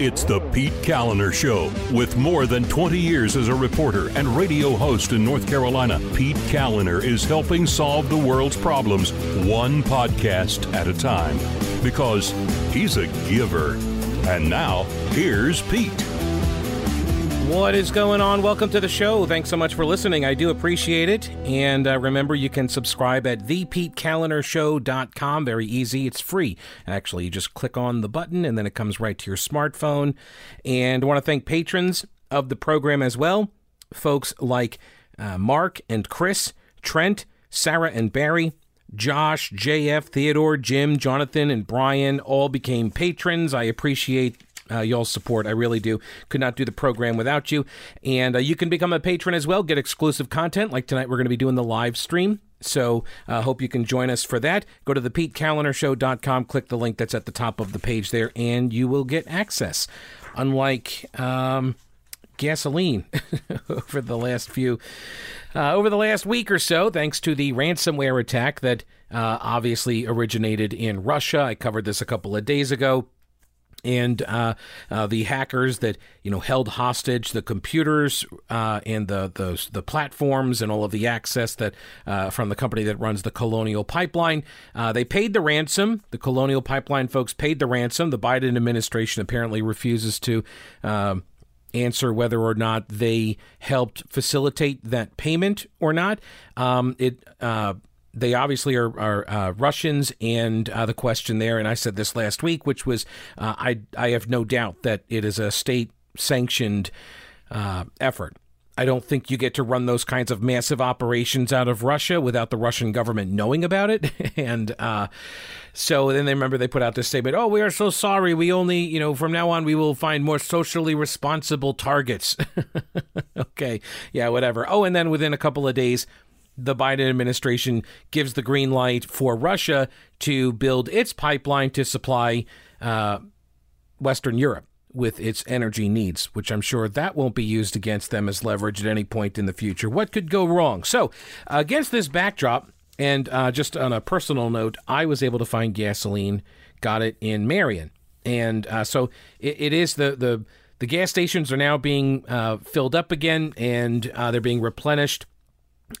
It's the Pete Kaliner Show. With more than 20 years as a reporter and radio host in North Carolina, Pete Kaliner is helping solve the world's problems one podcast at a time because he's a giver. And now, here's Pete. What is going on? Welcome to the show. Thanks so much for listening. I do appreciate it. And uh, remember, you can subscribe at thepetekalinershow.com. Very easy. It's free. Actually, you just click on the button and then it comes right to your smartphone. And I want to thank patrons of the program as well. Folks like uh, Mark and Chris, Trent, Sarah and Barry, Josh, JF, Theodore, Jim, Jonathan, and Brian all became patrons. I appreciate uh, y'all's support. I really do. Could not do the program without you. And uh, you can become a patron as well, get exclusive content. Like tonight, we're going to be doing the live stream. So I uh, hope you can join us for that. Go to thepetekalinershow.com, click the link that's at the top of the page there, and you will get access. Unlike um, gasoline over the last few, uh, over the last week or so, thanks to the ransomware attack that uh, obviously originated in Russia. I covered this a couple of days ago and uh, uh, the hackers that you know held hostage the computers uh, and the, the the platforms and all of the access that uh, from the company that runs the Colonial Pipeline. Uh, they paid the ransom. The Colonial Pipeline folks paid the ransom. The Biden administration apparently refuses to. Um, answer whether or not they helped facilitate that payment or not. Um, it uh, they obviously are, are uh, Russians, and uh, the question there, and I said this last week, which was uh, I I have no doubt that it is a state sanctioned uh, effort. I don't think you get to run those kinds of massive operations out of Russia without the Russian government knowing about it. and uh, so then they remember they put out this statement Oh, we are so sorry. We only, you know, from now on, we will find more socially responsible targets. okay. Yeah, whatever. Oh, and then within a couple of days, the Biden administration gives the green light for Russia to build its pipeline to supply uh, Western Europe with its energy needs, which I'm sure that won't be used against them as leverage at any point in the future. What could go wrong? So, against this backdrop, and uh, just on a personal note, I was able to find gasoline, got it in Marion, and uh, so it, it is the the the gas stations are now being uh, filled up again, and uh, they're being replenished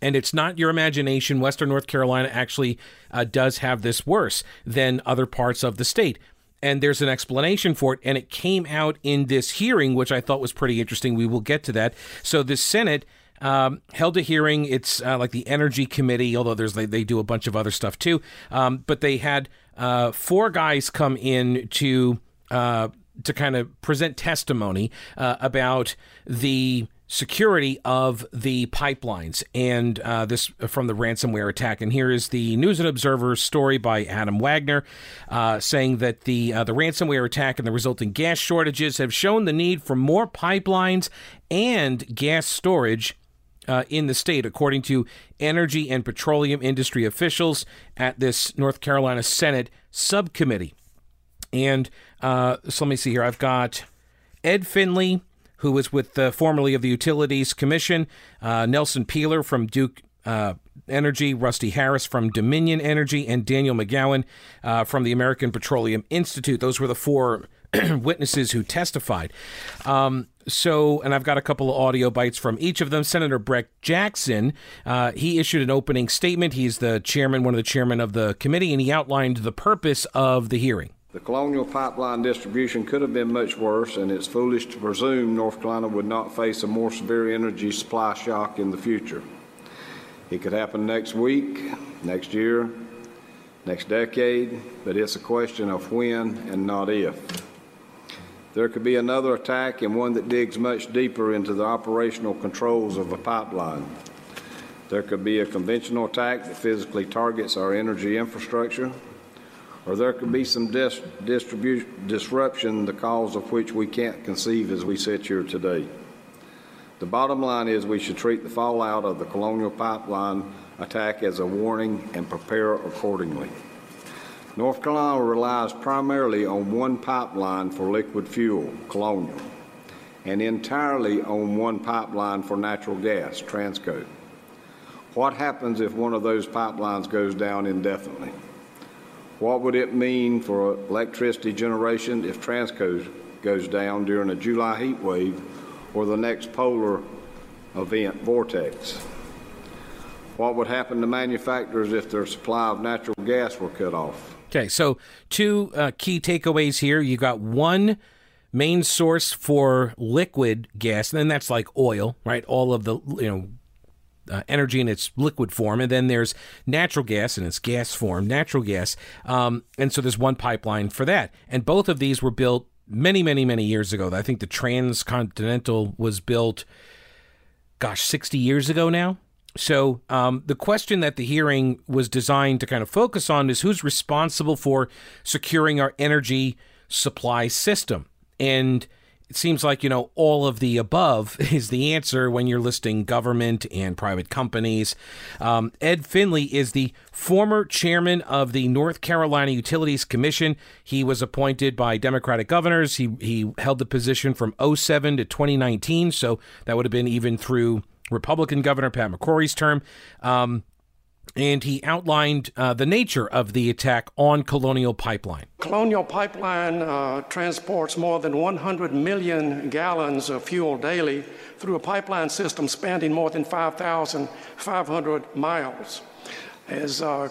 and it's not your imagination. Western North Carolina actually uh, does have this worse than other parts of the state. And there's an explanation for it. And it came out in this hearing, which I thought was pretty interesting. We will get to that. So the Senate um, held a hearing. It's uh, like the Energy Committee, although there's they, they do a bunch of other stuff too. Um, but they had uh, four guys come in to uh, to kind of present testimony uh, about the security of the pipelines and uh, this from the ransomware attack. And here is the News and Observer story by Adam Wagner uh, saying that the uh, the ransomware attack and the resulting gas shortages have shown the need for more pipelines and gas storage. Uh, in the state, according to energy and petroleum industry officials at this North Carolina Senate subcommittee. And uh, so let me see here. I've got Ed Finley, who was with the formerly of the Utilities Commission, uh, Nelson Peeler from Duke uh, Energy, Rusty Harris from Dominion Energy, and Daniel McGowan uh, from the American Petroleum Institute. Those were the four witnesses who testified. Um, so, and I've got a couple of audio bites from each of them. Senator Brent Jackson, uh, he issued an opening statement. He's the chairman, one of the chairmen of the committee, and he outlined the purpose of the hearing. The Colonial Pipeline distribution could have been much worse, and it's foolish to presume North Carolina would not face a more severe energy supply shock in the future. It could happen next week, next year, next decade, but it's a question of when and not if. There could be another attack and one that digs much deeper into the operational controls of a pipeline. There could be a conventional attack that physically targets our energy infrastructure or there could be some dis- disruption, the cause of which we can't conceive as we sit here today. The bottom line is we should treat the fallout of the Colonial Pipeline attack as a warning and prepare accordingly. North Carolina relies primarily on one pipeline for liquid fuel, Colonial, and entirely on one pipeline for natural gas, Transco. What happens if one of those pipelines goes down indefinitely? What would it mean for electricity generation if Transco goes down during a July heat wave or the next polar event vortex? What would happen to manufacturers if their supply of natural gas were cut off? Okay, so two uh, key takeaways here. You got one main source for liquid gas, and then that's like oil, right? All of the you know uh, energy in its liquid form, and then there's natural gas in its gas form, natural gas. Um, and so there's one pipeline for that. And both of these were built many, many, many years ago. I think the Transcontinental was built, gosh, 60 years ago now. So um, the question that the hearing was designed to kind of focus on is who's responsible for securing our energy supply system. And it seems like, you know, all of the above is the answer when you're listing government and private companies. Um, Ed Finley is the former chairman of the North Carolina Utilities Commission. He was appointed by Democratic governors. He, he held the position from 07 to 2019, so that would have been even through Republican Governor Pat McCrory's term. Um, and he outlined uh, the nature of the attack on Colonial Pipeline. Colonial Pipeline uh, transports more than 100 million gallons of fuel daily through a pipeline system spanning more than 5,500 miles. As uh,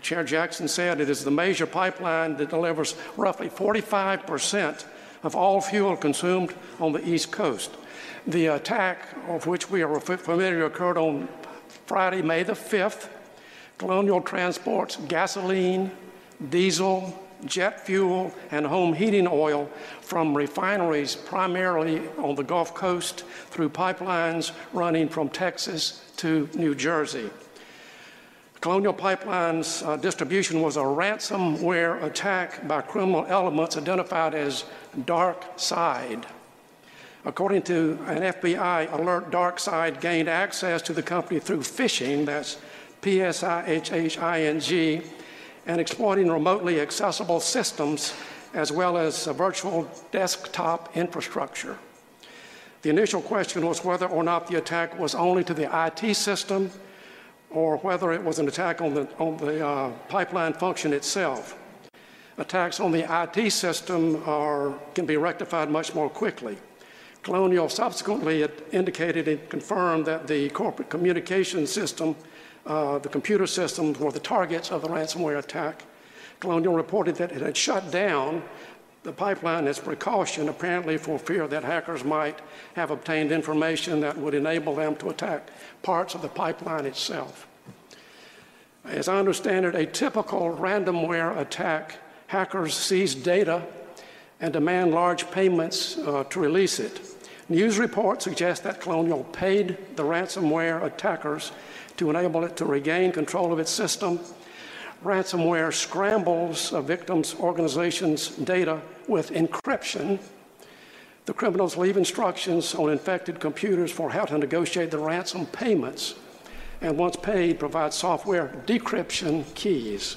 Chair Jackson said, it is the major pipeline that delivers roughly 45% of all fuel consumed on the East Coast. The attack, of which we are familiar, occurred on Friday, May the 5th Colonial transports gasoline, diesel, jet fuel, and home heating oil from refineries primarily on the Gulf Coast through pipelines running from Texas to New Jersey. Colonial Pipeline's uh, distribution was a ransomware attack by criminal elements identified as Dark Side. According to an FBI alert, Dark Side gained access to the company through phishing, that's P S I H H I N G, and exploiting remotely accessible systems as well as virtual desktop infrastructure. The initial question was whether or not the attack was only to the IT system or whether it was an attack on the, on the uh, pipeline function itself. Attacks on the IT system are, can be rectified much more quickly. Colonial subsequently indicated and confirmed that the corporate communication system uh, the computer systems were the targets of the ransomware attack. Colonial reported that it had shut down the pipeline as precaution, apparently for fear that hackers might have obtained information that would enable them to attack parts of the pipeline itself. As I understand it, a typical ransomware attack, hackers seize data and demand large payments uh, to release it. News reports suggest that Colonial paid the ransomware attackers to enable it to regain control of its system. Ransomware scrambles a victim's organization's data with encryption. The criminals leave instructions on infected computers for how to negotiate the ransom payments, and once paid, provide software decryption keys.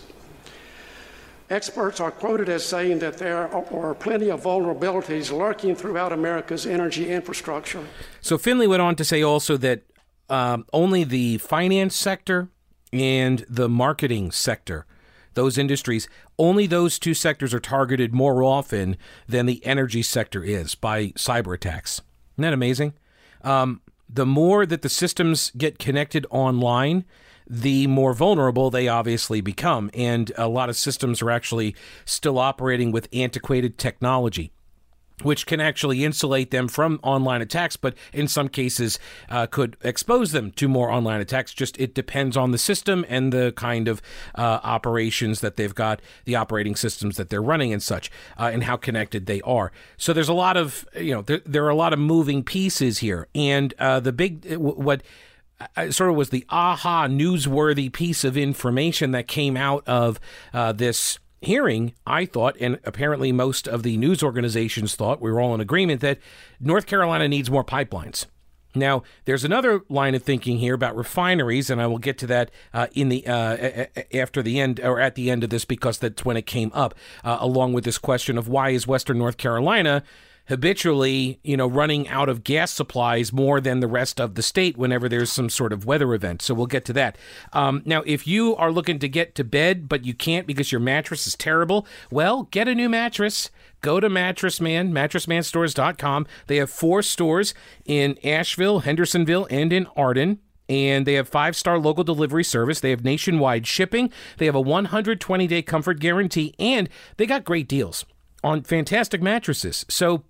Experts are quoted as saying that there are plenty of vulnerabilities lurking throughout America's energy infrastructure. So Finley went on to say also that um, only the finance sector and the marketing sector, those industries, only those two sectors are targeted more often than the energy sector is by cyber attacks. Isn't that amazing? Um, the more that the systems get connected online, the more vulnerable they obviously become. And a lot of systems are actually still operating with antiquated technology which can actually insulate them from online attacks, but in some cases uh, could expose them to more online attacks. Just it depends on the system and the kind of uh, operations that they've got, the operating systems that they're running and such, uh, and how connected they are. So there's a lot of you know there, there are a lot of moving pieces here, and uh, the big what uh, sort of was the aha newsworthy piece of information that came out of uh, this hearing, I thought, and apparently most of the news organizations thought, we were all in agreement that North Carolina needs more pipelines. Now, there's another line of thinking here about refineries, and I will get to that uh, in the uh, after the end or at the end of this because that's when it came up, uh, along with this question of why is Western North Carolina habitually, you know, running out of gas supplies more than the rest of the state whenever there's some sort of weather event. So we'll get to that. Um, now, if you are looking to get to bed but you can't because your mattress is terrible, well, get a new mattress. Go to Mattress Man, mattressmanstores.com. They have four stores in Asheville, Hendersonville, and in Arden and they have five star local delivery service. They have nationwide shipping. They have a 120 day comfort guarantee, and they got great deals on fantastic mattresses. So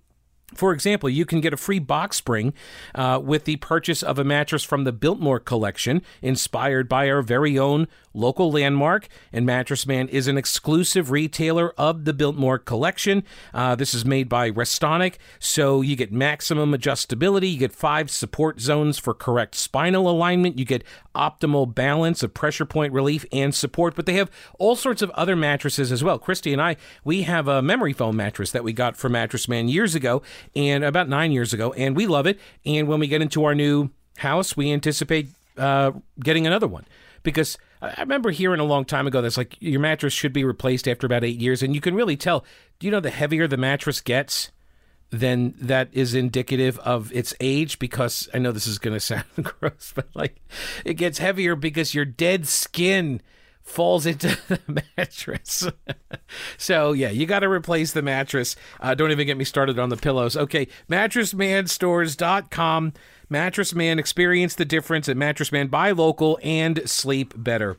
for example, you can get a free box spring uh, with the purchase of a mattress from the Biltmore collection, inspired by our very own local landmark. And Mattress Man is an exclusive retailer of the Biltmore collection. Uh, this is made by Restonic, so you get maximum adjustability. You get five support zones for correct spinal alignment. You get optimal balance of pressure point relief and support. But they have all sorts of other mattresses as well. Christy and I, we have a memory foam mattress that we got from Mattress Man years ago and about nine years ago, and we love it. And when we get into our new house, we anticipate uh, getting another one because I remember hearing a long time ago that's like your mattress should be replaced after about eight years, and you can really tell. Do you know the heavier the mattress gets? then that is indicative of its age because I know this is going to sound gross, but like it gets heavier because your dead skin falls into the mattress. so yeah, you got to replace the mattress. Uh, don't even get me started on the pillows. Okay, mattressmanstores.com. Mattress Man, experience the difference at Mattress Man. Buy local and sleep better.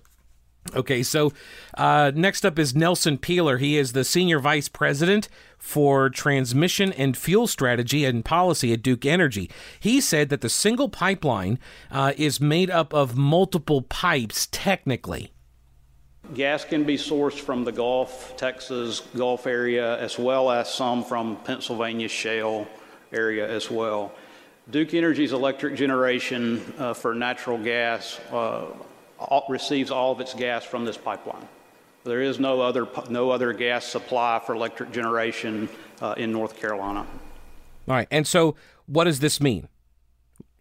Okay, so uh, next up is Nelson Peeler. He is the Senior Vice President for Transmission and Fuel Strategy and Policy at Duke Energy. He said that the single pipeline uh, is made up of multiple pipes, technically. Gas can be sourced from the Gulf, Texas Gulf area, as well as some from Pennsylvania shale area as well. Duke Energy's electric generation uh, for natural gas uh, all, receives all of its gas from this pipeline. There is no other, no other gas supply for electric generation uh, in North Carolina. All right. And so, what does this mean?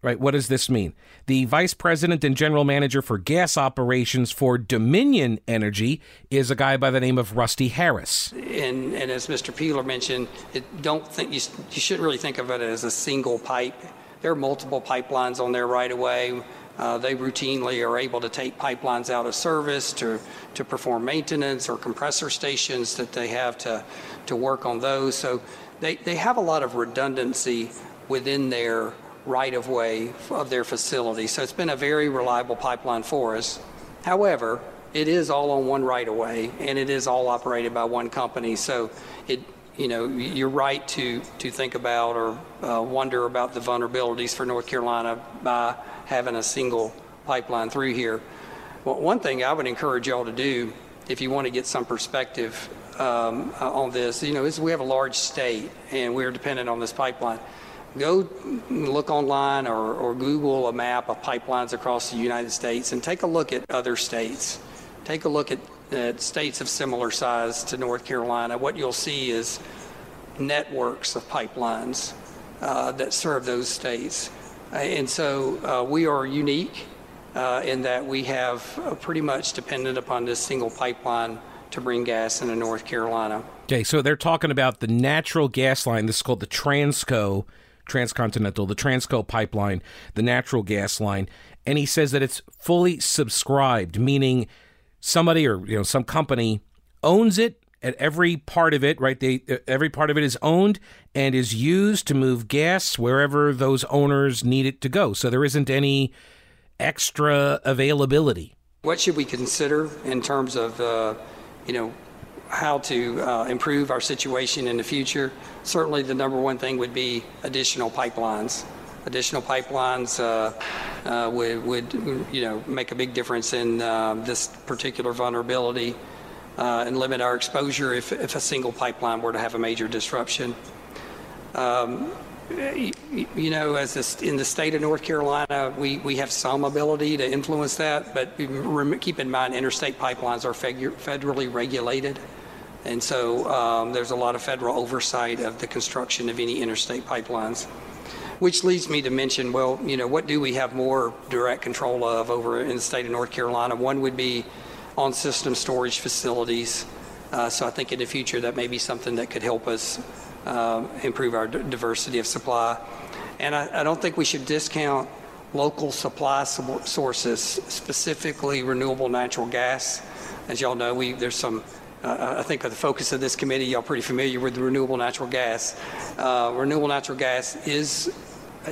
Right? What does this mean? The vice president and general manager for gas operations for Dominion Energy is a guy by the name of Rusty Harris. And, and as Mr. Peeler mentioned, it, don't think you, you shouldn't really think of it as a single pipe. There are multiple pipelines on there right away. Uh, they routinely are able to take pipelines out of service to, to perform maintenance or compressor stations that they have to, to work on those. So they, they have a lot of redundancy within their right of way of their facility. So it's been a very reliable pipeline for us. However, it is all on one right of way and it is all operated by one company. So it, you know, you're right to, to think about or uh, wonder about the vulnerabilities for North Carolina by having a single pipeline through here. Well, one thing I would encourage y'all to do if you want to get some perspective um, on this, you know, is we have a large state and we're dependent on this pipeline go look online or, or Google a map of pipelines across the United States and take a look at other states. Take a look at, at states of similar size to North Carolina. What you'll see is networks of pipelines uh, that serve those states. And so uh, we are unique uh, in that we have uh, pretty much dependent upon this single pipeline to bring gas into North Carolina. Okay, so they're talking about the natural gas line. This is called the Transco Transcontinental, the Transco pipeline, the natural gas line, and he says that it's fully subscribed, meaning somebody or you know some company owns it at every part of it, right? They every part of it is owned and is used to move gas wherever those owners need it to go. So there isn't any extra availability. What should we consider in terms of uh, you know how to uh, improve our situation in the future, certainly the number one thing would be additional pipelines. Additional pipelines uh, uh, would, would, you know, make a big difference in uh, this particular vulnerability uh, and limit our exposure if, if a single pipeline were to have a major disruption. Um, you know, as this, in the state of North Carolina, we, we have some ability to influence that, but keep in mind interstate pipelines are federally regulated. And so um, there's a lot of federal oversight of the construction of any interstate pipelines. Which leads me to mention, well, you know, what do we have more direct control of over in the state of North Carolina? One would be on system storage facilities. Uh, so I think in the future that may be something that could help us uh, improve our diversity of supply. And I, I, don't think we should discount local supply sources, specifically renewable natural gas. As y'all know, we, there's some uh, I think of the focus of this committee, y'all pretty familiar with renewable natural gas. Uh, renewable natural gas is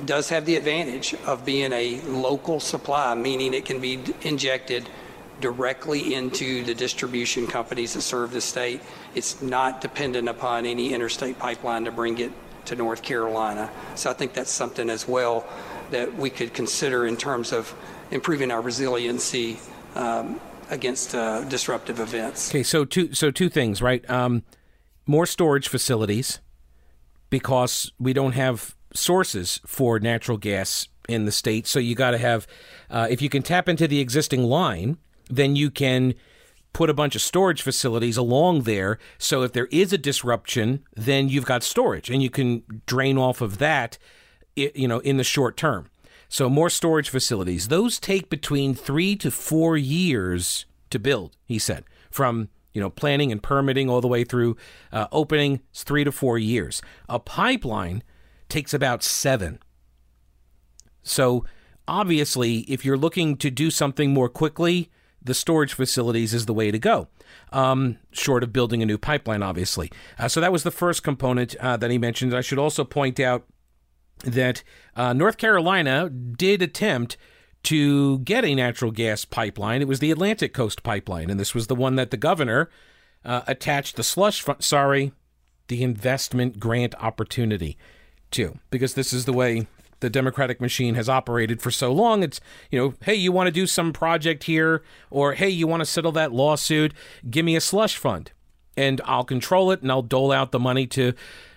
does have the advantage of being a local supply, meaning it can be injected directly into the distribution companies that serve the state. It's not dependent upon any interstate pipeline to bring it to North Carolina. So I think that's something as well that we could consider in terms of improving our resiliency um, against uh, disruptive events. Okay, so two so two things, right? Um, more storage facilities because we don't have sources for natural gas in the state. So you got to have, uh, if you can tap into the existing line, then you can put a bunch of storage facilities along there. So if there is a disruption, then you've got storage and you can drain off of that, you know, in the short term. So more storage facilities. Those take between three to four years to build, he said, from you know planning and permitting all the way through uh, opening. It's three to four years. A pipeline takes about seven. So obviously, if you're looking to do something more quickly, the storage facilities is the way to go, um, short of building a new pipeline, obviously. Uh, so that was the first component uh, that he mentioned. I should also point out that uh, North Carolina did attempt to get a natural gas pipeline. It was the Atlantic Coast Pipeline, and this was the one that the governor uh, attached the slush fund, sorry, the investment grant opportunity to, because this is the way the Democratic machine has operated for so long. It's, you know, hey, you want to do some project here, or hey, you want to settle that lawsuit, give me a slush fund, and I'll control it and I'll dole out the money to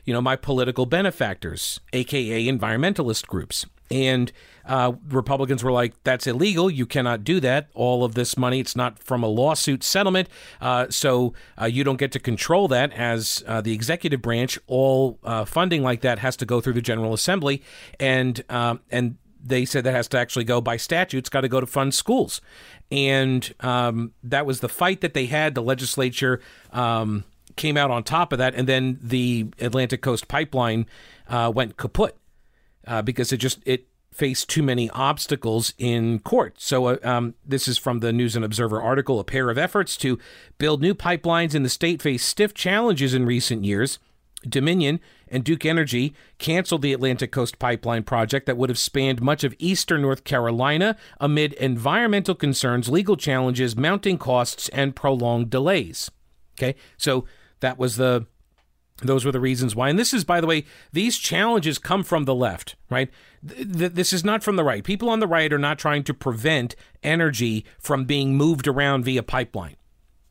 you know, my political benefactors, aka environmentalist groups. And uh, Republicans were like, that's illegal. You cannot do that. All of this money, it's not from a lawsuit settlement. Uh, so uh, you don't get to control that as uh, the executive branch. All uh, funding like that has to go through the General Assembly. And, um, and they said that has to actually go by statute. It's got to go to fund schools. And um, that was the fight that they had. The legislature. Um, came out on top of that, and then the Atlantic Coast Pipeline uh, went kaput uh, because it just it faced too many obstacles in court. So uh, um, this is from the News and Observer article. A pair of efforts to build new pipelines in the state face stiff challenges in recent years. Dominion and Duke Energy canceled the Atlantic Coast Pipeline project that would have spanned much of eastern North Carolina amid environmental concerns, legal challenges, mounting costs, and prolonged delays. Okay, so that was the those were the reasons why. And this is, by the way, these challenges come from the left, right? This is not from the right. People on the right are not trying to prevent energy from being moved around via pipeline.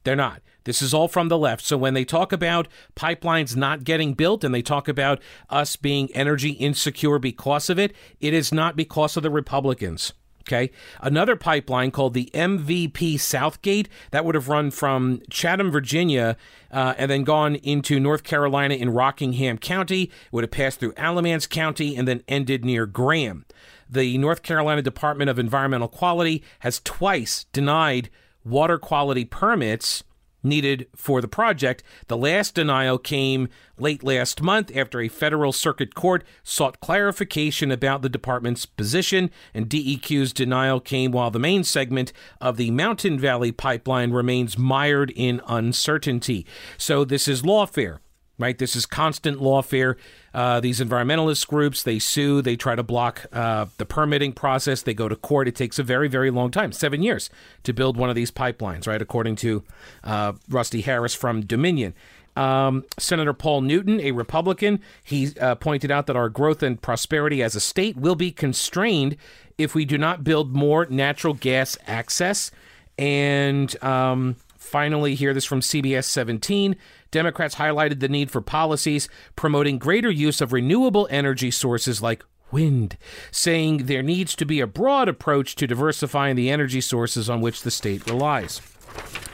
They're not. This is all from the left. So when they talk about pipelines not getting built and they talk about us being energy insecure because of it, it is not because of the Republicans. Okay. Another pipeline called the MVP Southgate that would have run from Chatham, Virginia, uh, and then gone into North Carolina in Rockingham County, would have passed through Alamance County and then ended near Graham. The North Carolina Department of Environmental Quality has twice denied water quality permits needed for the project. The last denial came late last month after a federal circuit court sought clarification about the department's position, and DEQ's denial came while the main segment of the Mountain Valley pipeline remains mired in uncertainty. So this is lawfare right? This is constant lawfare. Uh, these environmentalist groups, they sue, they try to block uh, the permitting process, they go to court. It takes a very, very long time, seven years, to build one of these pipelines, right? According to uh, Rusty Harris from Dominion. Um, Senator Paul Newton, a Republican, he uh, pointed out that our growth and prosperity as a state will be constrained if we do not build more natural gas access. And um, finally, hear this from CBS 17. Democrats highlighted the need for policies promoting greater use of renewable energy sources like wind, saying there needs to be a broad approach to diversifying the energy sources on which the state relies.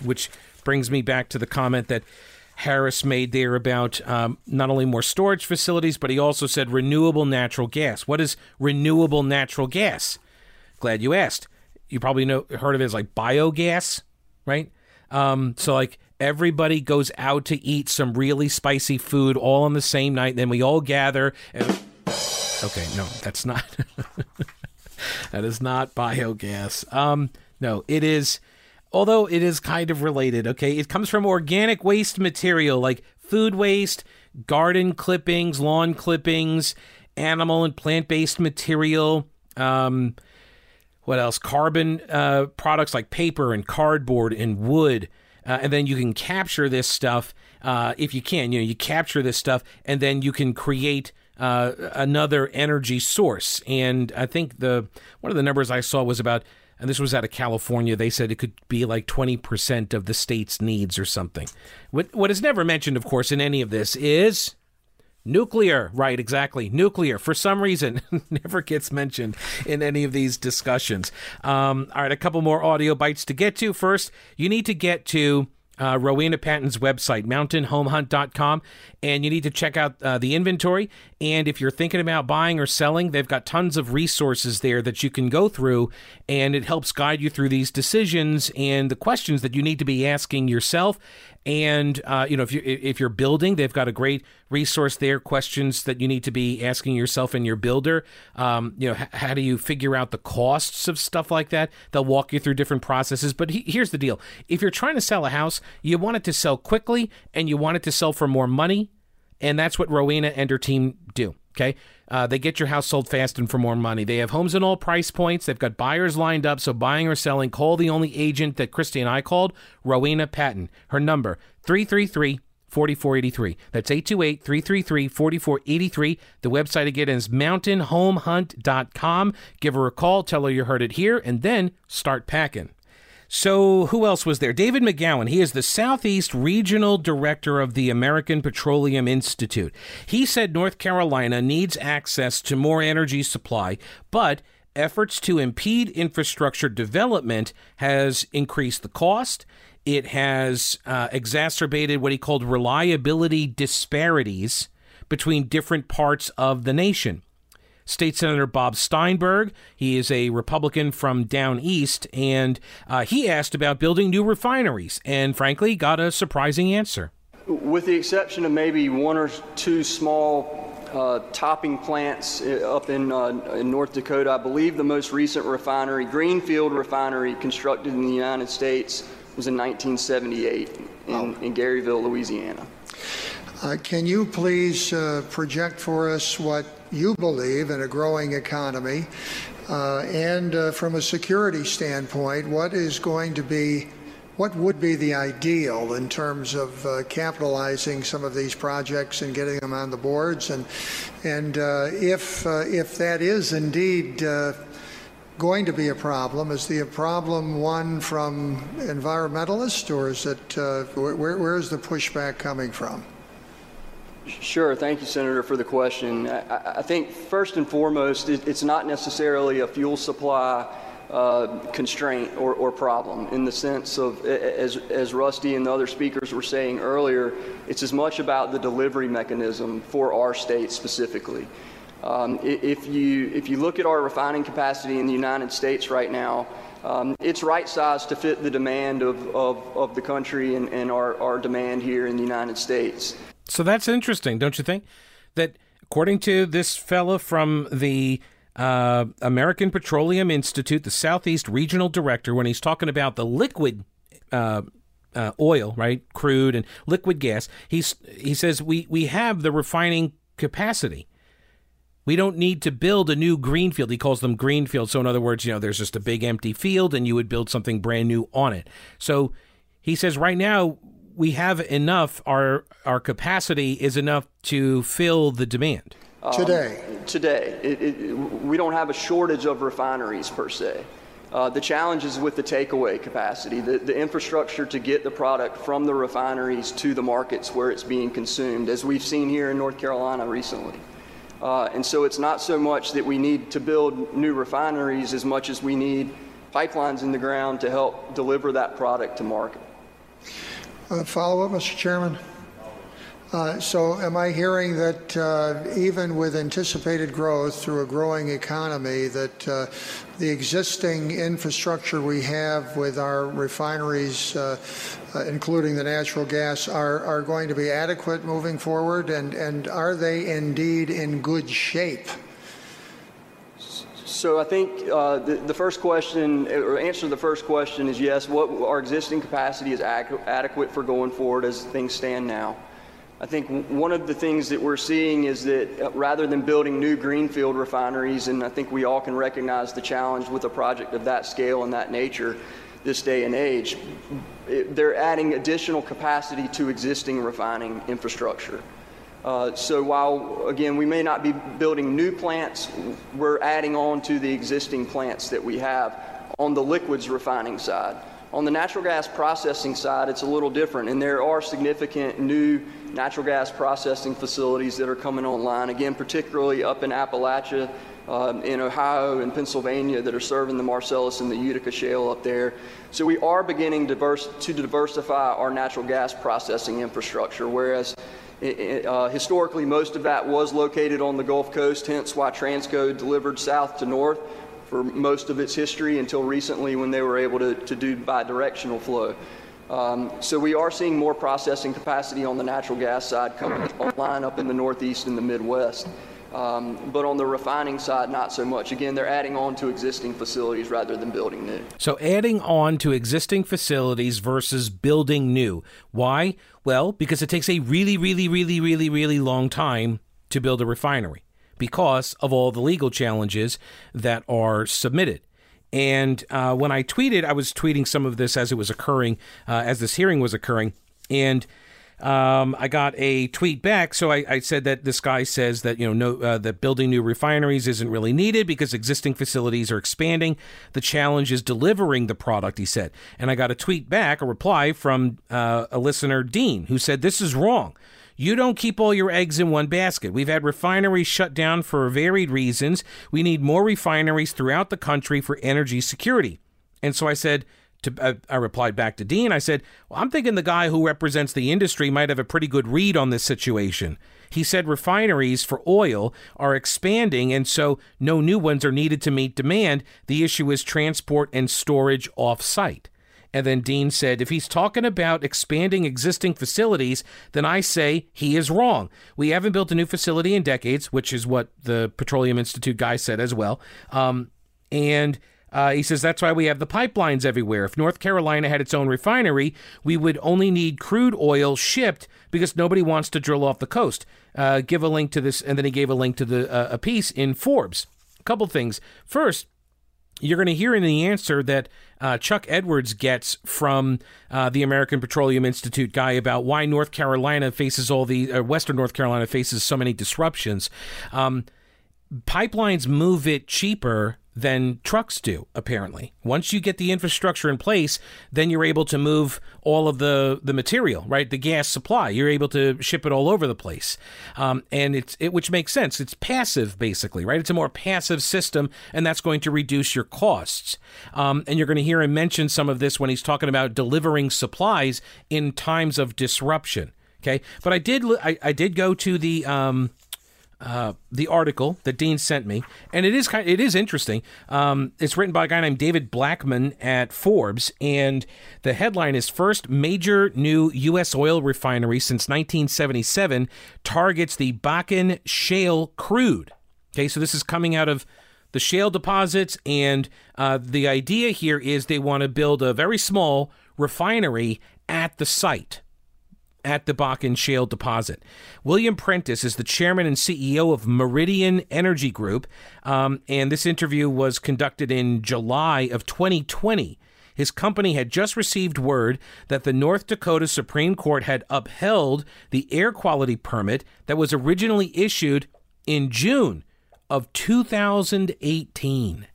Which brings me back to the comment that Harris made there about um, not only more storage facilities, but he also said renewable natural gas. What is renewable natural gas? Glad you asked. You probably know heard of it as like biogas, right? Um, so like everybody goes out to eat some really spicy food all on the same night. Then we all gather. And, okay, no, that's not. that is not biogas. Um, no, it is. Although it is kind of related. Okay, it comes from organic waste material like food waste, garden clippings, lawn clippings, animal and plant based material. Um, what else? Carbon uh, products like paper and cardboard and wood. Uh, and then you can capture this stuff uh, if you can. You know, you capture this stuff, and then you can create uh, another energy source. And I think the one of the numbers I saw was about, and this was out of California. They said it could be like twenty percent of the state's needs or something. What what is never mentioned, of course, in any of this is Nuclear, right, exactly. Nuclear, for some reason, never gets mentioned in any of these discussions. Um, all right, a couple more audio bites to get to. First, you need to get to uh, Rowena Patton's website, mountainhomehunt.com, and you need to check out uh, the inventory. And if you're thinking about buying or selling, they've got tons of resources there that you can go through, and it helps guide you through these decisions and the questions that you need to be asking yourself. And uh, you know, if you if you're building, they've got a great resource there. Questions that you need to be asking yourself and your builder. Um, you know, h- how do you figure out the costs of stuff like that? They'll walk you through different processes. But he- here's the deal: if you're trying to sell a house, you want it to sell quickly, and you want it to sell for more money and that's what Rowena and her team do. Okay. Uh, they get your house sold fast and for more money. They have homes in all price points. They've got buyers lined up. So buying or selling, call the only agent that Christy and I called, Rowena Patton. Her number, 333 4483. That's 828 333 4483. The website again is mountainhomehunt.com. Give her a call, tell her you heard it here, and then start packing. So, who else was there? David McGowan. He is the Southeast Regional Director of the American Petroleum Institute. He said North Carolina needs access to more energy supply, but efforts to impede infrastructure development has increased the cost. It has uh, exacerbated what he called reliability disparities between different parts of the nation. State Senator Bob Steinberg. He is a Republican from down east, and uh, he asked about building new refineries, and frankly, got a surprising answer. With the exception of maybe one or two small uh, topping plants uh, up in, uh, in, North Dakota, I believe the most recent refinery, Greenfield Refinery, constructed in the United States, was in 1978 in, oh. in Garyville, Louisiana. Uh, can you please uh, project for us what you believe in a growing economy, uh, and uh, from a security standpoint, what is going to be what would be the ideal in terms of uh, capitalizing some of these projects and getting them on the boards? And and uh, if uh, if that is indeed uh, going to be a problem is the problem one from environmentalists or is it where, where is the pushback coming from Sure. Thank you, Senator, for the question. I, I think first and foremost, it, it's not necessarily a fuel supply uh, constraint or, or, problem in the sense of, as, as Rusty and the other speakers were saying earlier, it's as much about the delivery mechanism for our state specifically. Um, if, you, if you look at our refining capacity in the United States right now, um, it's right sized to fit the demand of, of, of the country and, and our, our demand here in the United States. So that's interesting, don't you think? That according to this fella from the uh, American Petroleum Institute, the Southeast Regional Director, when he's talking about the liquid uh, uh, oil, right, crude and liquid gas, he's he says we we have the refining capacity. We don't need to build a new greenfield. He calls them greenfield. So in other words, you know, there's just a big empty field, and you would build something brand new on it. So he says right now we have enough. Our our capacity is enough to fill the demand. Um, today, today, it, it, we don't have a shortage of refineries per se. Uh, the challenge is with the takeaway capacity, the, the infrastructure to get the product from the refineries to the markets where it's being consumed, as we've seen here in North Carolina recently. Uh, and so it's not so much that we need to build new refineries as much as we need pipelines in the ground to help deliver that product to market. Uh, follow up, Mr. Chairman. Uh, so, am I hearing that uh, even with anticipated growth through a growing economy, that uh, the existing infrastructure we have with our refineries, uh, uh, including the natural gas, are, are going to be adequate moving forward? And, and are they indeed in good shape? So I think uh, the, the, first question, or answer to the first question is yes, what our existing capacity is adequate for going forward as things stand now. I think one of the things that we're seeing is that uh, rather than building new greenfield refineries, and I think we all can recognize the challenge with a project of that scale and that nature this day and age, it, they're adding additional capacity to existing refining infrastructure. Uh, so while, again, we may not be building new plants, we're adding on to the existing plants that we have on the liquids refining side. On the natural gas processing side, it's a little different, and there are significant new natural gas processing facilities that are coming online, again, particularly up in Appalachia, um, in Ohio and Pennsylvania that are serving the Marcellus and the Utica shale up there. So we are beginning diverse, to diversify our natural gas processing infrastructure, whereas uh, historically most of that was located on the Gulf Coast, hence why Transco delivered south to north for most of its history until recently when they were able to, to do bi-directional flow. Um, so we are seeing more processing capacity on the natural gas side coming online up in the Northeast and the Midwest. Um, but on the refining side, not so much. Again, they're adding on to existing facilities rather than building new. So, adding on to existing facilities versus building new. Why? Well, because it takes a really, really, really, really, really long time to build a refinery because of all the legal challenges that are submitted. And uh, when I tweeted, I was tweeting some of this as it was occurring, uh, as this hearing was occurring. And um, I got a tweet back. So I, I, said that this guy says that you know no uh, that building new refineries isn't really needed because existing facilities are expanding. The challenge is delivering the product. He said, and I got a tweet back, a reply from uh, a listener, Dean, who said this is wrong. You don't keep all your eggs in one basket. We've had refineries shut down for varied reasons. We need more refineries throughout the country for energy security. And so I said, to, uh, I replied back to Dean. I said, Well, I'm thinking the guy who represents the industry might have a pretty good read on this situation. He said refineries for oil are expanding, and so no new ones are needed to meet demand. The issue is transport and storage off site. And then Dean said, if he's talking about expanding existing facilities, then I say he is wrong. We haven't built a new facility in decades, which is what the Petroleum Institute guy said as well. Um, and uh, he says that's why we have the pipelines everywhere. If North Carolina had its own refinery, we would only need crude oil shipped because nobody wants to drill off the coast. Uh, give a link to this, and then he gave a link to the uh, a piece in Forbes. A couple things. First, you're going to hear in the answer that uh, Chuck Edwards gets from uh, the American Petroleum Institute guy about why North Carolina faces all the uh, Western North Carolina faces so many disruptions. Um, pipelines move it cheaper than trucks do, apparently. Once you get the infrastructure in place, then you're able to move all of the, the material, right? The gas supply. You're able to ship it all over the place. Um, and it's it, which makes sense. It's passive, basically, right? It's a more passive system, and that's going to reduce your costs. Um, and you're going to hear him mention some of this when he's talking about delivering supplies in times of disruption. Okay, but I did I, I did go to the um, uh, the article that Dean sent me, and it is kind, it is interesting. Um, it's written by a guy named David Blackman at Forbes, and the headline is: First major new U.S. oil refinery since 1977 targets the Bakken shale crude. Okay, so this is coming out of the shale deposits, and uh, the idea here is they want to build a very small refinery at the site at the Bakken Shale deposit. William Prentice is the chairman and CEO of Meridian Energy Group, um, and this interview was conducted in July of 2020. His company had just received word that the North Dakota Supreme Court had upheld the air quality permit that was originally issued in June of 2018.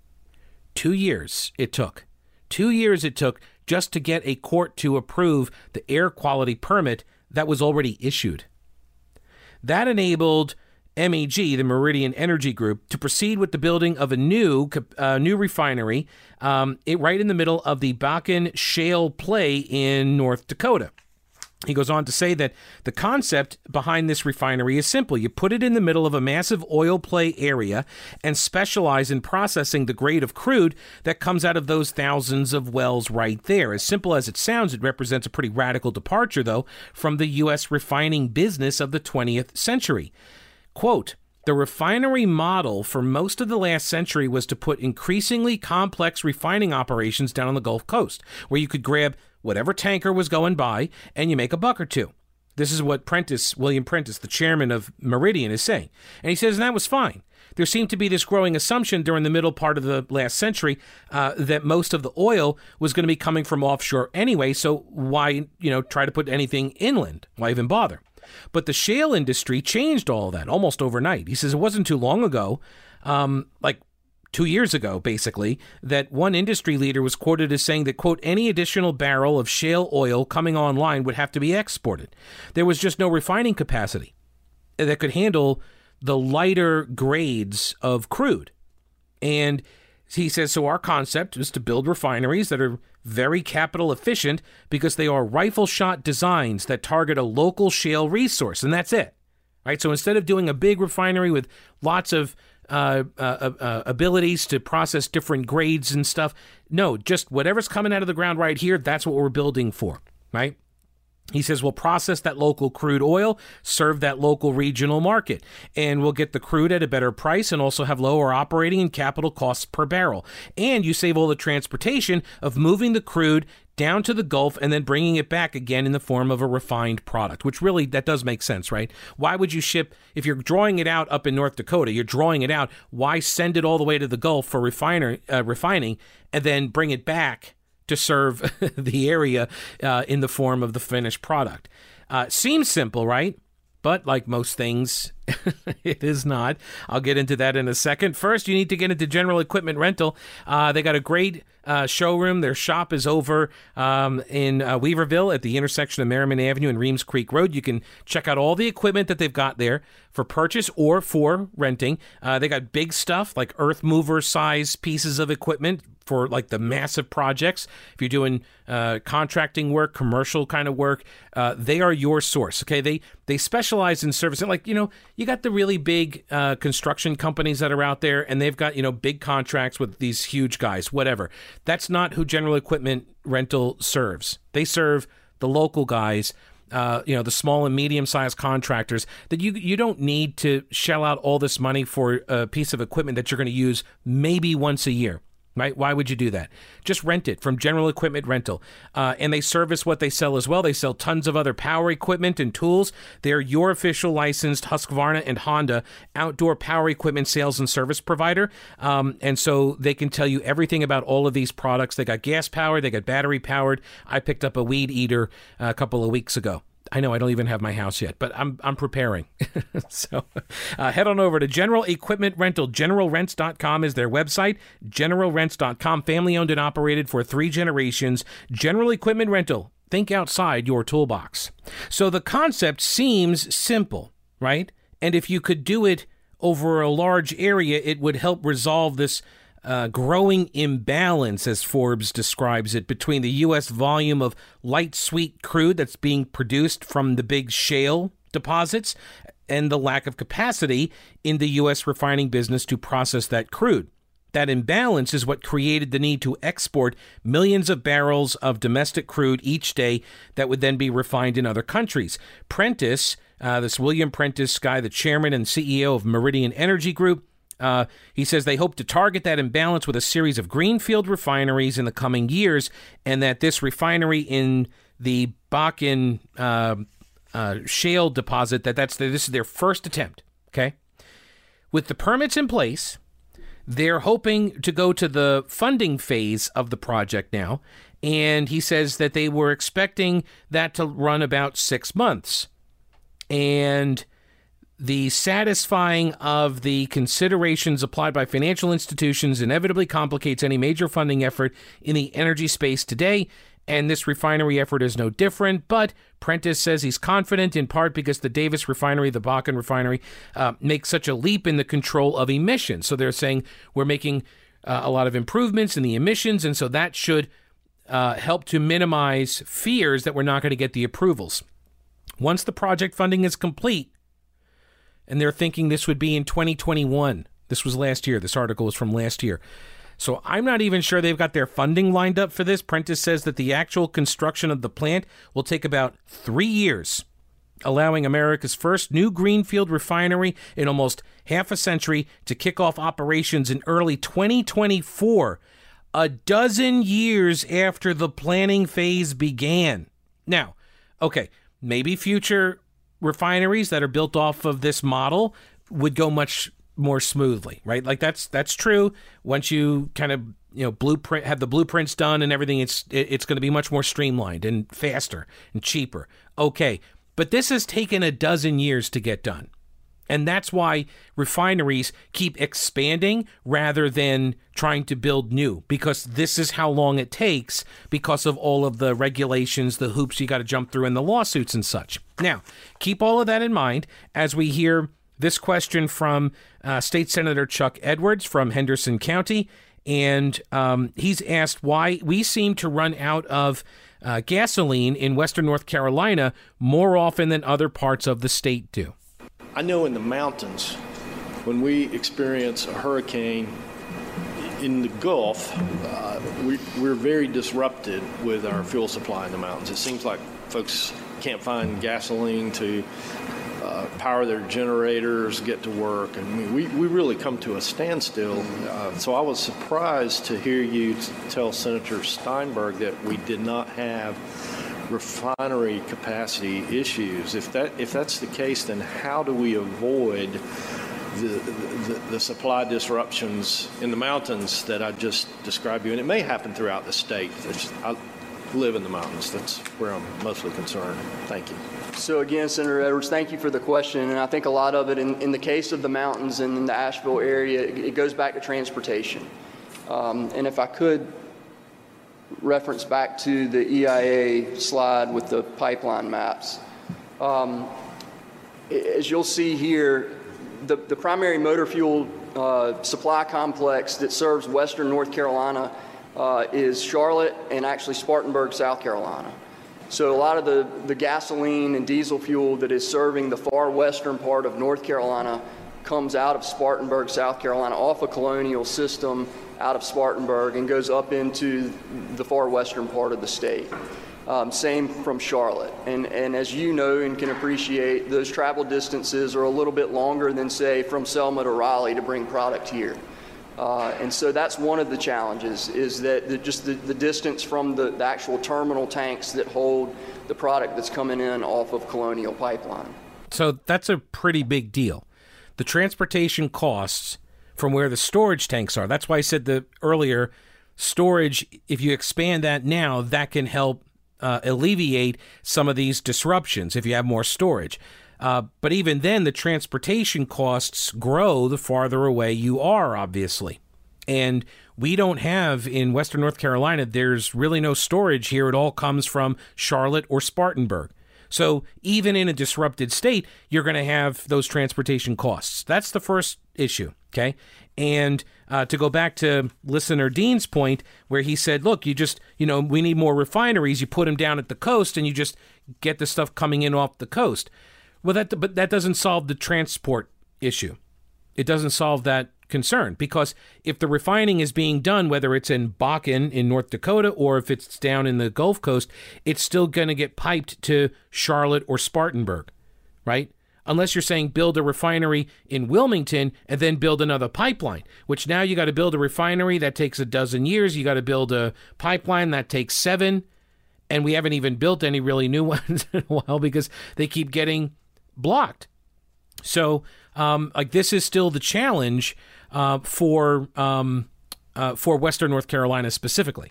Two years it took. Two years it took just to get a court to approve the air quality permit that was already issued. That enabled MEG, the Meridian Energy Group, to proceed with the building of a new uh, new refinery, um, it, right in the middle of the Bakken Shale play in North Dakota. He goes on to say that the concept behind this refinery is simple. You put it in the middle of a massive oil play area and specialize in processing the grade of crude that comes out of those thousands of wells right there. As simple as it sounds, it represents a pretty radical departure, though, from the U.S. refining business of the 20th century. Quote, the refinery model for most of the last century was to put increasingly complex refining operations down on the Gulf Coast, where you could grab whatever tanker was going by and you make a buck or two. This is what Prentice, William Prentice, the chairman of Meridian, is saying. And he says, and that was fine. There seemed to be this growing assumption during the middle part of the last century uh, that most of the oil was going to be coming from offshore anyway. So why, you know, try to put anything inland? Why even bother? But the shale industry changed all that almost overnight. He says it wasn't too long ago, um, like two years ago, basically, that one industry leader was quoted as saying that, quote, any additional barrel of shale oil coming online would have to be exported. There was just no refining capacity that could handle the lighter grades of crude. And he says, so our concept is to build refineries that are very capital efficient because they are rifle shot designs that target a local shale resource, and that's it. Right? So instead of doing a big refinery with lots of uh, uh, uh, uh, abilities to process different grades and stuff, no, just whatever's coming out of the ground right here, that's what we're building for. Right? He says we'll process that local crude oil, serve that local regional market, and we'll get the crude at a better price and also have lower operating and capital costs per barrel. And you save all the transportation of moving the crude down to the Gulf and then bringing it back again in the form of a refined product, which really that does make sense, right? Why would you ship if you're drawing it out up in North Dakota, you're drawing it out, why send it all the way to the Gulf for refiner uh, refining and then bring it back to serve the area uh, in the form of the finished product. Uh, seems simple, right? But like most things, it is not. I'll get into that in a second. First, you need to get into General Equipment Rental. Uh, they got a great uh, showroom. Their shop is over um, in uh, Weaverville at the intersection of Merrimon Avenue and Reems Creek Road. You can check out all the equipment that they've got there for purchase or for renting. Uh, they got big stuff like earth mover size pieces of equipment for like the massive projects. If you're doing uh, contracting work, commercial kind of work, uh, they are your source. Okay, they they specialize in servicing. Like you know, you got the really big uh, construction companies that are out there, and they've got you know big contracts with these huge guys. Whatever. That's not who General Equipment Rental serves. They serve the local guys. Uh, you know the small and medium sized contractors that you you don't need to shell out all this money for a piece of equipment that you're going to use maybe once a year right? Why would you do that? Just rent it from General Equipment Rental. Uh, and they service what they sell as well. They sell tons of other power equipment and tools. They're your official licensed Husqvarna and Honda outdoor power equipment sales and service provider. Um, and so they can tell you everything about all of these products. They got gas powered, they got battery powered. I picked up a weed eater a couple of weeks ago. I know I don't even have my house yet, but I'm I'm preparing. so uh, head on over to General Equipment Rental. GeneralRents.com is their website. GeneralRents.com, family owned and operated for three generations. General Equipment Rental. Think outside your toolbox. So the concept seems simple, right? And if you could do it over a large area, it would help resolve this uh, growing imbalance, as Forbes describes it, between the U.S. volume of light sweet crude that's being produced from the big shale deposits and the lack of capacity in the U.S. refining business to process that crude. That imbalance is what created the need to export millions of barrels of domestic crude each day that would then be refined in other countries. Prentice, uh, this William Prentice guy, the chairman and CEO of Meridian Energy Group, uh, he says they hope to target that imbalance with a series of greenfield refineries in the coming years, and that this refinery in the Bakken uh, uh, shale deposit that that's the, this is their first attempt. Okay, with the permits in place, they're hoping to go to the funding phase of the project now, and he says that they were expecting that to run about six months, and the satisfying of the considerations applied by financial institutions inevitably complicates any major funding effort in the energy space today, and this refinery effort is no different. But Prentice says he's confident in part because the Davis refinery, the Bakken refinery, uh, makes such a leap in the control of emissions. So they're saying we're making uh, a lot of improvements in the emissions, and so that should uh, help to minimize fears that we're not going to get the approvals. Once the project funding is complete, and they're thinking this would be in 2021. This was last year. This article is from last year. So I'm not even sure they've got their funding lined up for this. Prentice says that the actual construction of the plant will take about three years, allowing America's first new greenfield refinery in almost half a century to kick off operations in early 2024, a dozen years after the planning phase began. Now, okay, maybe future refineries that are built off of this model would go much more smoothly, right? Like that's that's true. Once you kind of you know blueprint have the blueprints done and everything, it's it's going to be much more streamlined and faster and cheaper. Okay, but this has taken a dozen years to get done. And that's why refineries keep expanding rather than trying to build new, because this is how long it takes because of all of the regulations, the hoops you got to jump through, and the lawsuits and such. Now, keep all of that in mind as we hear this question from uh, State Senator Chuck Edwards from Henderson County. And um, he's asked why we seem to run out of uh, gasoline in Western North Carolina more often than other parts of the state do. I know in the mountains, when we experience a hurricane in the Gulf, uh, we, we're very disrupted with our fuel supply in the mountains. It seems like folks can't find gasoline to uh, power their generators, get to work. and we, we really come to a standstill. Uh, so I was surprised to hear you tell Senator Steinburg that we did not have refinery capacity issues. If that if that's the case, then how do we avoid the, the, the, supply disruptions in the mountains that I just described you? And it may happen throughout the state. I live in the mountains. That's where I'm mostly concerned. Thank you. So again, Senator Edwards, thank you for the question. And I think a lot of it, in, in the case of the mountains and in the Asheville area, it, it goes back to transportation. Um, and if I could reference back to the EIA slide with the pipeline maps. Um, as you'll see here, the, the primary motor fuel uh, supply complex that serves western North Carolina uh, is Charlotte and actually Spartanburg, South Carolina. So a lot of the, the gasoline and diesel fuel that is serving the far western part of North Carolina comes out of Spartanburg, South Carolina, off a colonial system out of Spartanburg and goes up into the far western part of the state. Um, same from Charlotte. And, and as you know and can appreciate, those travel distances are a little bit longer than, say, from Selma to Raleigh to bring product here. Uh, and so that's one of the challenges is that the, just the, the distance from the, the actual terminal tanks that hold the product that's coming in off of Colonial Pipeline. So that's a pretty big deal. The transportation costs from where the storage tanks are. That's why I said the earlier storage. If you expand that now, that can help uh, alleviate some of these disruptions if you have more storage. Uh, but even then, the transportation costs grow the farther away you are, obviously. And we don't have in Western North Carolina, there's really no storage here. It all comes from Charlotte or Spartanburg. So even in a disrupted state, you're going to have those transportation costs. That's the first issue. Okay. And uh, to go back to listener Dean's point, where he said, look, you just, you know, we need more refineries. You put them down at the coast and you just get the stuff coming in off the coast. Well, that, but that doesn't solve the transport issue. It doesn't solve that concern because if the refining is being done, whether it's in Bakken in North Dakota or if it's down in the Gulf Coast, it's still going to get piped to Charlotte or Spartanburg, right? unless you're saying build a refinery in Wilmington and then build another pipeline, which now you got to build a refinery that takes a dozen years. You got to build a pipeline that takes seven. And we haven't even built any really new ones in a while because they keep getting blocked. So, um, like, this is still the challenge uh, for um, uh, for Western North Carolina specifically.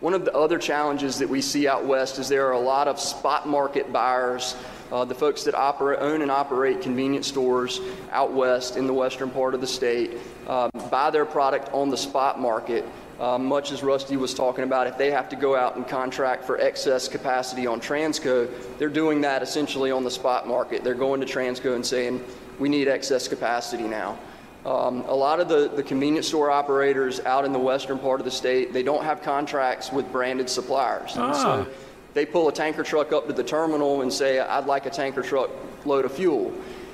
One of the other challenges that we see out west is there are a lot of spot market buyers uh, the folks that own and operate convenience stores out west in the western part of the state um, buy their product on the spot market. Uh, much as Rusty was talking about, if they have to go out and contract for excess capacity on Transco, they're doing that essentially on the spot market. They're going to Transco and saying, we need excess capacity now. Um, a lot of the, the convenience store operators out in the western part of the state, they don't have contracts with branded suppliers. Ah. so they pull a tanker truck up to the terminal and say, I'd like a tanker truck load of fuel.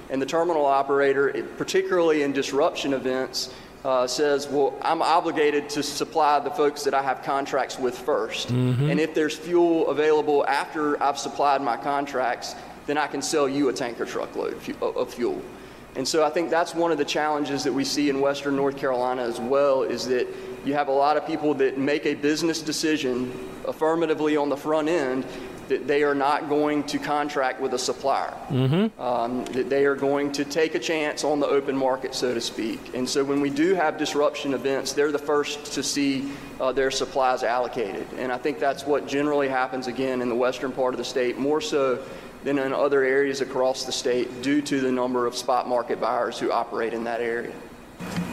And the terminal operator, it- particularly in disruption events, uh, says, Well, I'm obligated to supply the folks that I have contracts with 1st And if there's fuel available after I've supplied my contracts, then I can sell you a tanker truckload of fu- of fuel. And so I think that's one of the challenges that we see in Western North Carolina as well is that you have a lot of people that make a business decision affirmatively on the front end that they are not going to contract with a supplier. Um, that they are going to take a chance on the open market, so to speak. And so when we do have disruption events, they're the first to see uh, their supplies allocated. And I think that's what generally happens again in the western part of the state, more so than in other areas across the state due to the number of spot market buyers who operate in that area.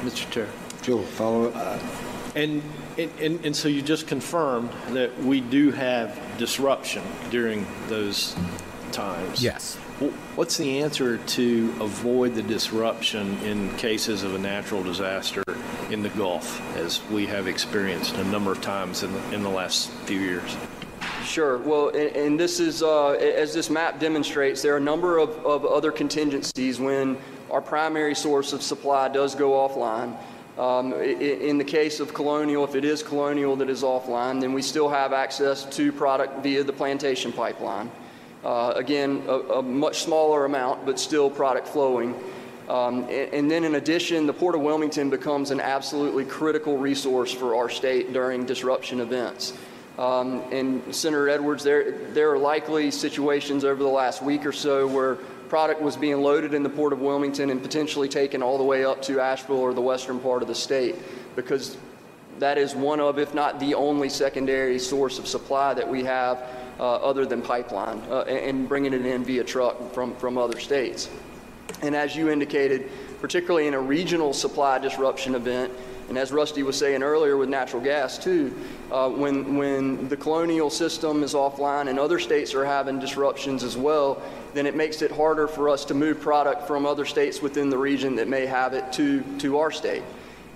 Mr. Chair. Joe, follow up? Uh, and, and, and, and so you just confirmed that we do have disruption during those times. Yes. What's the answer to avoid the disruption in cases of a natural disaster in the Gulf, as we have experienced a number of times in the, in the last few years? Sure. Well, and, and this is, uh, as this map demonstrates, there are a number of, of other contingencies when our primary source of supply does go offline. Um, in the case of Colonial, if it is Colonial that is offline, then we still have access to product via the plantation pipeline. Uh, again, a, a much smaller amount, but still product flowing. Um, and, and then in addition, the Port of Wilmington becomes an absolutely critical resource for our state during disruption events. Um, and Senator Edwards, there, there are likely situations over the last week or so where product was being loaded in the Port of Wilmington and potentially taken all the way up to Asheville or the western part of the state because that is one of, if not the only secondary source of supply that we have uh, other than pipeline uh, and, bringing it in via truck from, from other states. And as you indicated, particularly in a regional supply disruption event, and as Rusty was saying earlier with natural gas too, uh, when, when the colonial system is offline and other states are having disruptions as well, then it makes it harder for us to move product from other states within the region that may have it to, to our state.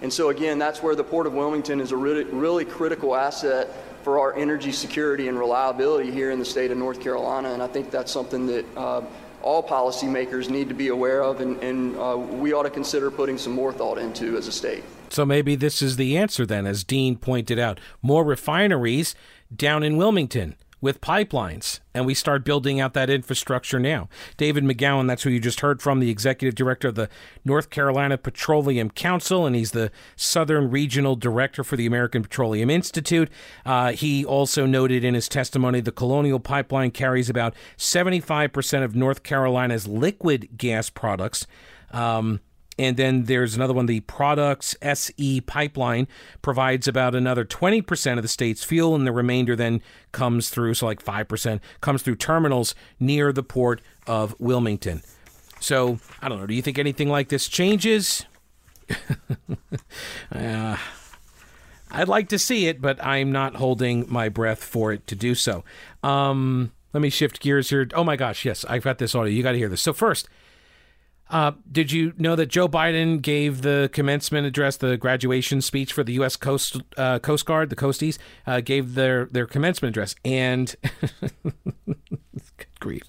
And so again, that's where the Port of Wilmington is a really, really critical asset for our energy security and reliability here in the state of North Carolina. And I think that's something that uh, all policymakers need to be aware of, and, and uh, we ought to consider putting some more thought into as a state. So maybe this is the answer then, as Dean pointed out. More refineries down in Wilmington with pipelines, and we start building out that infrastructure now. David McGowan, that's who you just heard from, the executive director of the North Carolina Petroleum Council, and he's the Southern Regional Director for the American Petroleum Institute. Uh, he also noted in his testimony the Colonial Pipeline carries about 75% of North Carolina's liquid gas products. Um, and then there's another one, the Products SE pipeline provides about another 20% of the state's fuel, and the remainder then comes through, so like 5%, comes through terminals near the port of Wilmington. So, I don't know, do you think anything like this changes? uh, I'd like to see it, but I'm not holding my breath for it to do so. Um, let me shift gears here. Oh my gosh, yes, I've got this audio. You got to hear this. So, first, uh, did you know that Joe Biden gave the commencement address, the graduation speech for the U.S. Coast uh, Coast Guard, the Coasties, uh, gave their their commencement address, and good grief,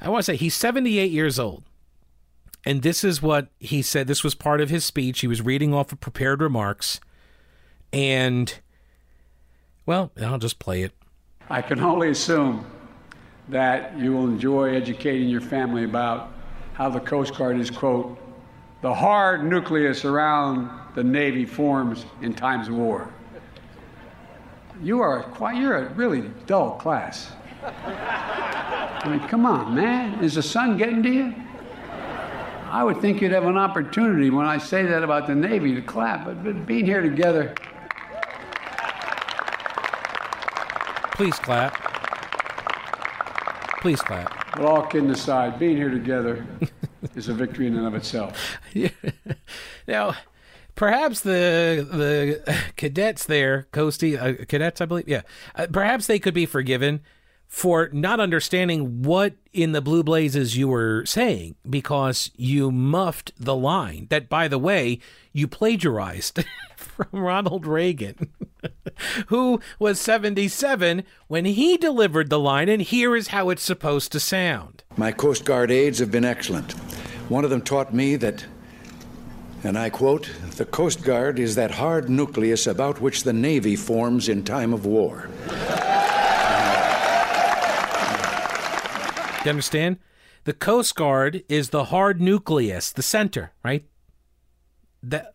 I want to say he's 78 years old, and this is what he said. This was part of his speech. He was reading off of prepared remarks, and well, I'll just play it. I can only assume that you will enjoy educating your family about how the Coast Guard is, quote, the hard nucleus around the Navy forms in times of war. You are quite, you're a really dull class. I mean, come on, man. Is the sun getting to you? I would think you'd have an opportunity when I say that about the Navy to clap, but, but being here together, Please clap. Please clap. But all kidding aside, being here together is a victory in and of itself. Now, perhaps the the cadets there, Coastie uh, cadets, I believe, yeah, uh, perhaps they could be forgiven for not understanding what in the Blue Blazes you were saying because you muffed the line that, by the way, you plagiarized from Ronald Reagan, who was 77 when he delivered the line, and here is how it's supposed to sound. My Coast Guard aides have been excellent. One of them taught me that, and I quote, the Coast Guard is that hard nucleus about which the Navy forms in time of war. You understand? The Coast Guard is the hard nucleus, the center, right? That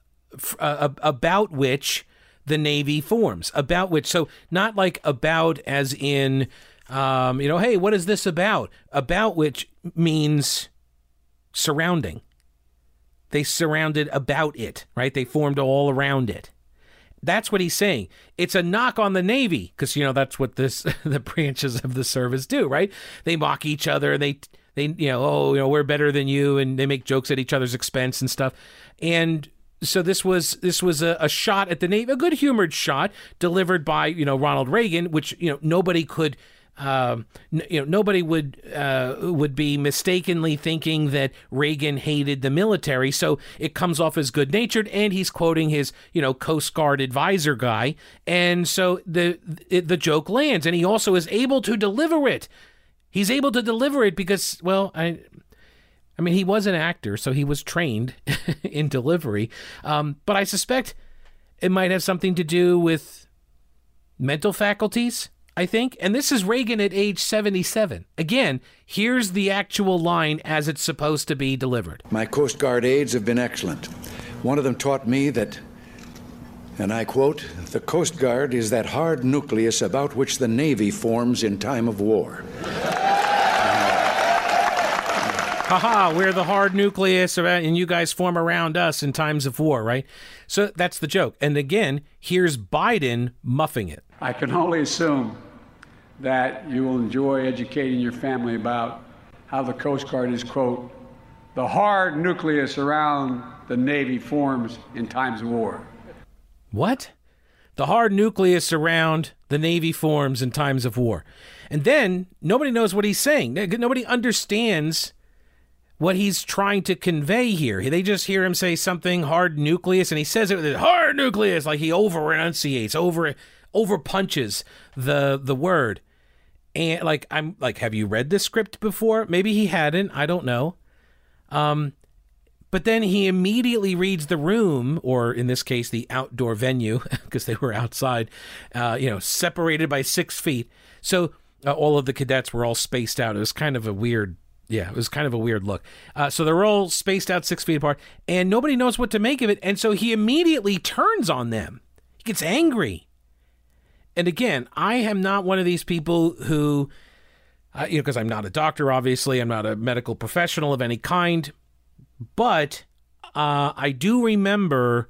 uh, about which the Navy forms, about which. So not like about as in, um, you know, hey, what is this about? About which means surrounding. They surrounded about it, right? They formed all around it. That's what he's saying. It's a knock on the Navy because you know that's what this the branches of the service do, right? They mock each other. They they you know oh you know we're better than you, and they make jokes at each other's expense and stuff. And so this was this was a, a shot at the Navy, a good humored shot delivered by you know Ronald Reagan, which you know nobody could uh, you know, nobody would uh, would be mistakenly thinking that Reagan hated the military. So it comes off as good natured, and he's quoting his you know Coast Guard advisor guy, and so the the joke lands, and he also is able to deliver it. He's able to deliver it because, well, I. I mean, he was an actor, so he was trained in delivery. Um, but I suspect it might have something to do with mental faculties I think. And this is Reagan at age 77. Again, here's the actual line as it's supposed to be delivered. My Coast Guard aides have been excellent. One of them taught me that, and I quote, the Coast Guard is that hard nucleus about which the Navy forms in time of war. Haha, we're the hard nucleus, and you guys form around us in times of war, right? So that's the joke. And again, here's Biden muffing it. I can only assume that you will enjoy educating your family about how the Coast Guard is, quote, the hard nucleus around the Navy forms in times of war. What? The hard nucleus around the Navy forms in times of war. And then nobody knows what he's saying. Nobody understands what he's trying to convey here. They just hear him say something hard nucleus, and he says it with a hard nucleus, like he over enunciates, over over punches the the word and like I'm like, have you read this script before? Maybe he hadn't. I don't know. Um, but then he immediately reads the room, or in this case, the outdoor venue, because they were outside, uh, you know, separated by six feet. So uh, all of the cadets were all spaced out. It was kind of a weird, yeah, it was kind of a weird look. Uh, so they're all spaced out six feet apart, and nobody knows what to make of it. And so he immediately turns on them. He gets angry and again, I am not one of these people who, uh, you know, because I'm not a doctor, obviously, I'm not a medical professional of any kind, but uh, I do remember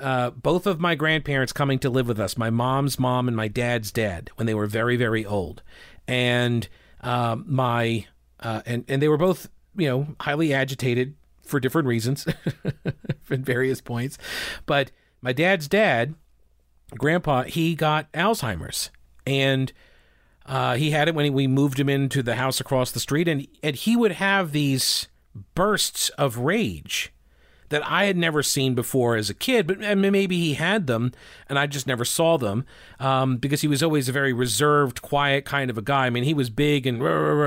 uh, both of my grandparents coming to live with us, my mom's mom and my dad's dad, when they were very, very old, and um, my uh, and and they were both, you know, highly agitated for different reasons, at various points, but my dad's dad grandpa, he got Alzheimer's. And uh, he had it when we moved him into the house across the street. And, and he would have these bursts of rage that I had never seen before as a kid, but maybe he had them and I just never saw them um, because he was always a very reserved, quiet kind of a guy. I mean, he was big and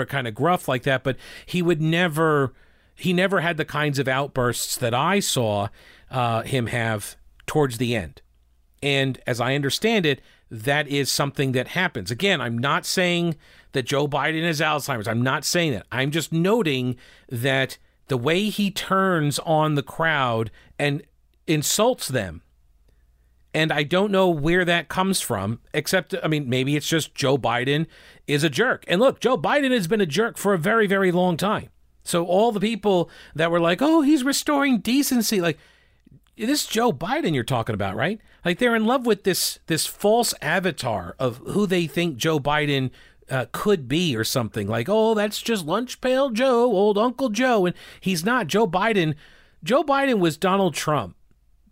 kind of gruff like that, but he would never, he never had the kinds of outbursts that I saw uh, him have towards the end. And as I understand it, that is something that happens. Again, I'm not saying that Joe Biden has Alzheimer's. I'm not saying that. I'm just noting that the way he turns on the crowd and insults them. And I don't know where that comes from, except, I mean, maybe it's just Joe Biden is a jerk. And look, Joe Biden has been a jerk for a very, very long time. So all the people that were like, oh, he's restoring decency, like, this is Joe Biden you're talking about, right? Like they're in love with this this false avatar of who they think Joe Biden uh, could be or something. Like, oh, that's just lunch pail Joe, old Uncle Joe, and he's not. Joe Biden, Joe Biden was Donald Trump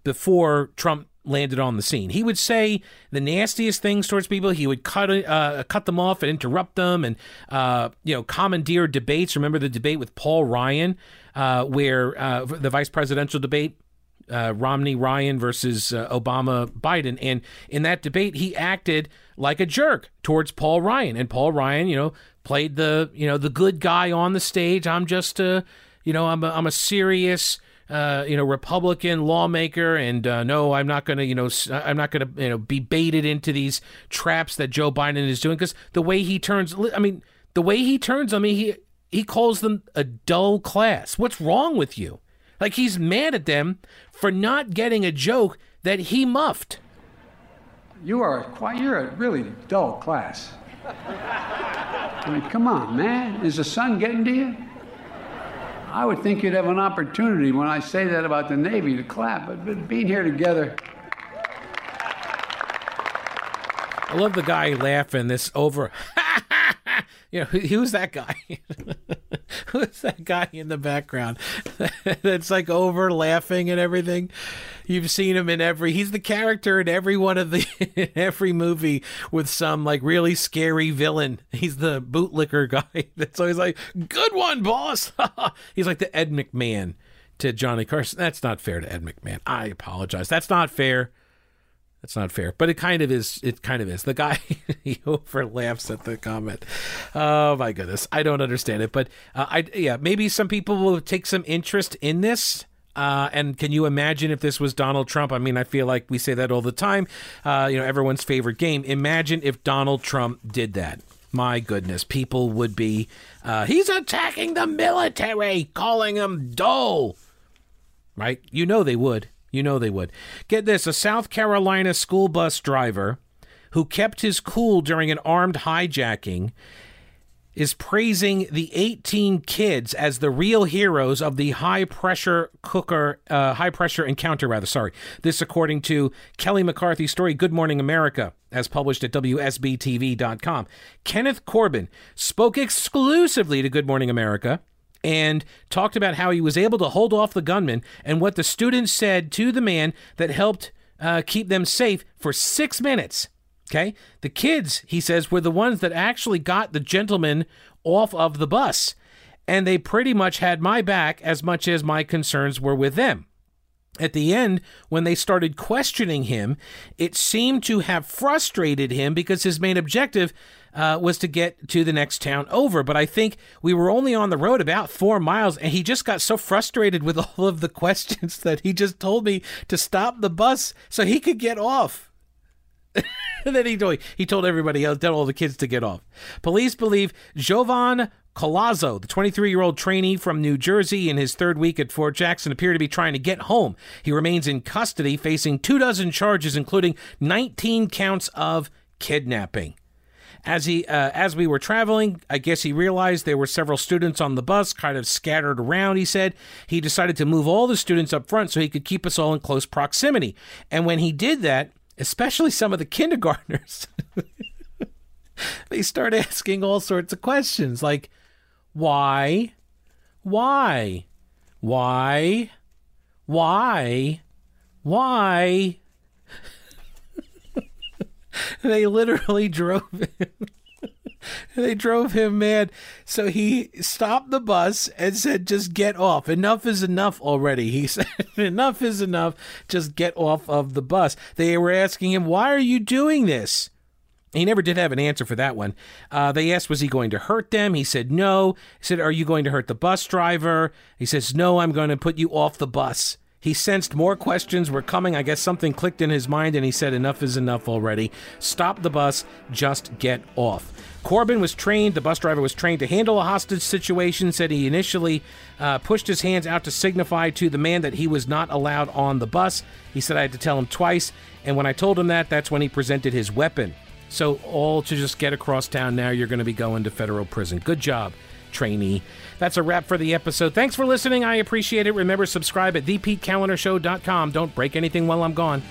before Trump landed on the scene. He would say the nastiest things towards people. He would cut uh, cut them off and interrupt them, and uh, you know commandeer debates. Remember the debate with Paul Ryan, uh, where uh, the vice presidential debate. Uh, Romney Ryan versus uh, Obama Biden, and in that debate, he acted like a jerk towards Paul Ryan, and Paul Ryan, you know, played the you know the good guy on the stage. I'm just a you know I'm a, I'm a serious uh, you know, Republican lawmaker, and uh, no, I'm not going to, you know, I'm not going to, you know, be baited into these traps that Joe Biden is doing because the way he turns, I mean, the way he turns on me, he he calls them a dull class. What's wrong with you? Like he's mad at them for not getting a joke that he muffed. You are quite, you're a really dull class. I mean, come on, man. Is the sun getting to you? I would think you'd have an opportunity when I say that about the Navy to clap, but, but being here together. I love the guy laughing this over. you know, who's that guy? who's that guy in the background that's like over laughing and everything? You've seen him in every. He's the character in every one of the in every movie with some like really scary villain. He's the bootlicker guy that's always like, "Good one, boss." He's like the Ed McMahon to Johnny Carson. That's not fair to Ed McMahon. I apologize. That's not fair. That's not fair, but it kind of is. It kind of is. The guy he over laughs at the comment. Oh my goodness, I don't understand it, but uh, I yeah maybe some people will take some interest in this. Uh, and can you imagine if this was Donald Trump? I mean, I feel like we say that all the time. Uh, you know, everyone's favorite game. Imagine if Donald Trump did that. My goodness, people would be. Uh, he's attacking the military, calling them dull. Right? You know they would. You know they would. Get this a South Carolina school bus driver who kept his cool during an armed hijacking is praising the 18 kids as the real heroes of the high pressure cooker, uh, high pressure encounter, rather. Sorry. This, according to Kelly McCarthy's story, Good Morning America, as published at WSBTV.com. Kenneth Corbin spoke exclusively to Good Morning America and talked about how he was able to hold off the gunman and what the students said to the man that helped uh, keep them safe for six minutes. Okay. The kids, he says, were the ones that actually got the gentleman off of the bus. And they pretty much had my back as much as my concerns were with them. At the end, when they started questioning him, it seemed to have frustrated him because his main objective uh, was to get to the next town over. But I think we were only on the road about four miles, and he just got so frustrated with all of the questions that he just told me to stop the bus so he could get off. and then he told, he told everybody else, told all the kids to get off. Police believe Jovan Collazo, the 23 year old trainee from New Jersey in his third week at Fort Jackson, appeared to be trying to get home. He remains in custody, facing two dozen charges, including 19 counts of kidnapping. As he, uh, as we were traveling, I guess he realized there were several students on the bus, kind of scattered around. He said he decided to move all the students up front so he could keep us all in close proximity. And when he did that, especially some of the kindergartners, they start asking all sorts of questions like, why? Why? Why? Why? Why? they literally drove him. they drove him mad. So he stopped the bus and said, Just get off. Enough is enough already. He said, Enough is enough. Just get off of the bus. They were asking him, Why are you doing this? He never did have an answer for that one. Uh, they asked, was he going to hurt them? He said, no. He said, are you going to hurt the bus driver? He says, no, I'm going to put you off the bus. He sensed more questions were coming. I guess something clicked in his mind and he said, enough is enough already. Stop the bus. Just get off. Corbin was trained, the bus driver was trained to handle a hostage situation, said he initially uh, pushed his hands out to signify to the man that he was not allowed on the bus. He said I had to tell him twice, and when I told him that, that's when he presented his weapon. So, all to just get across town now, you're going to be going to federal prison. Good job, trainee. That's a wrap for the episode. Thanks for listening. I appreciate it. Remember, subscribe at thepetekalinershow.com. Don't break anything while I'm gone.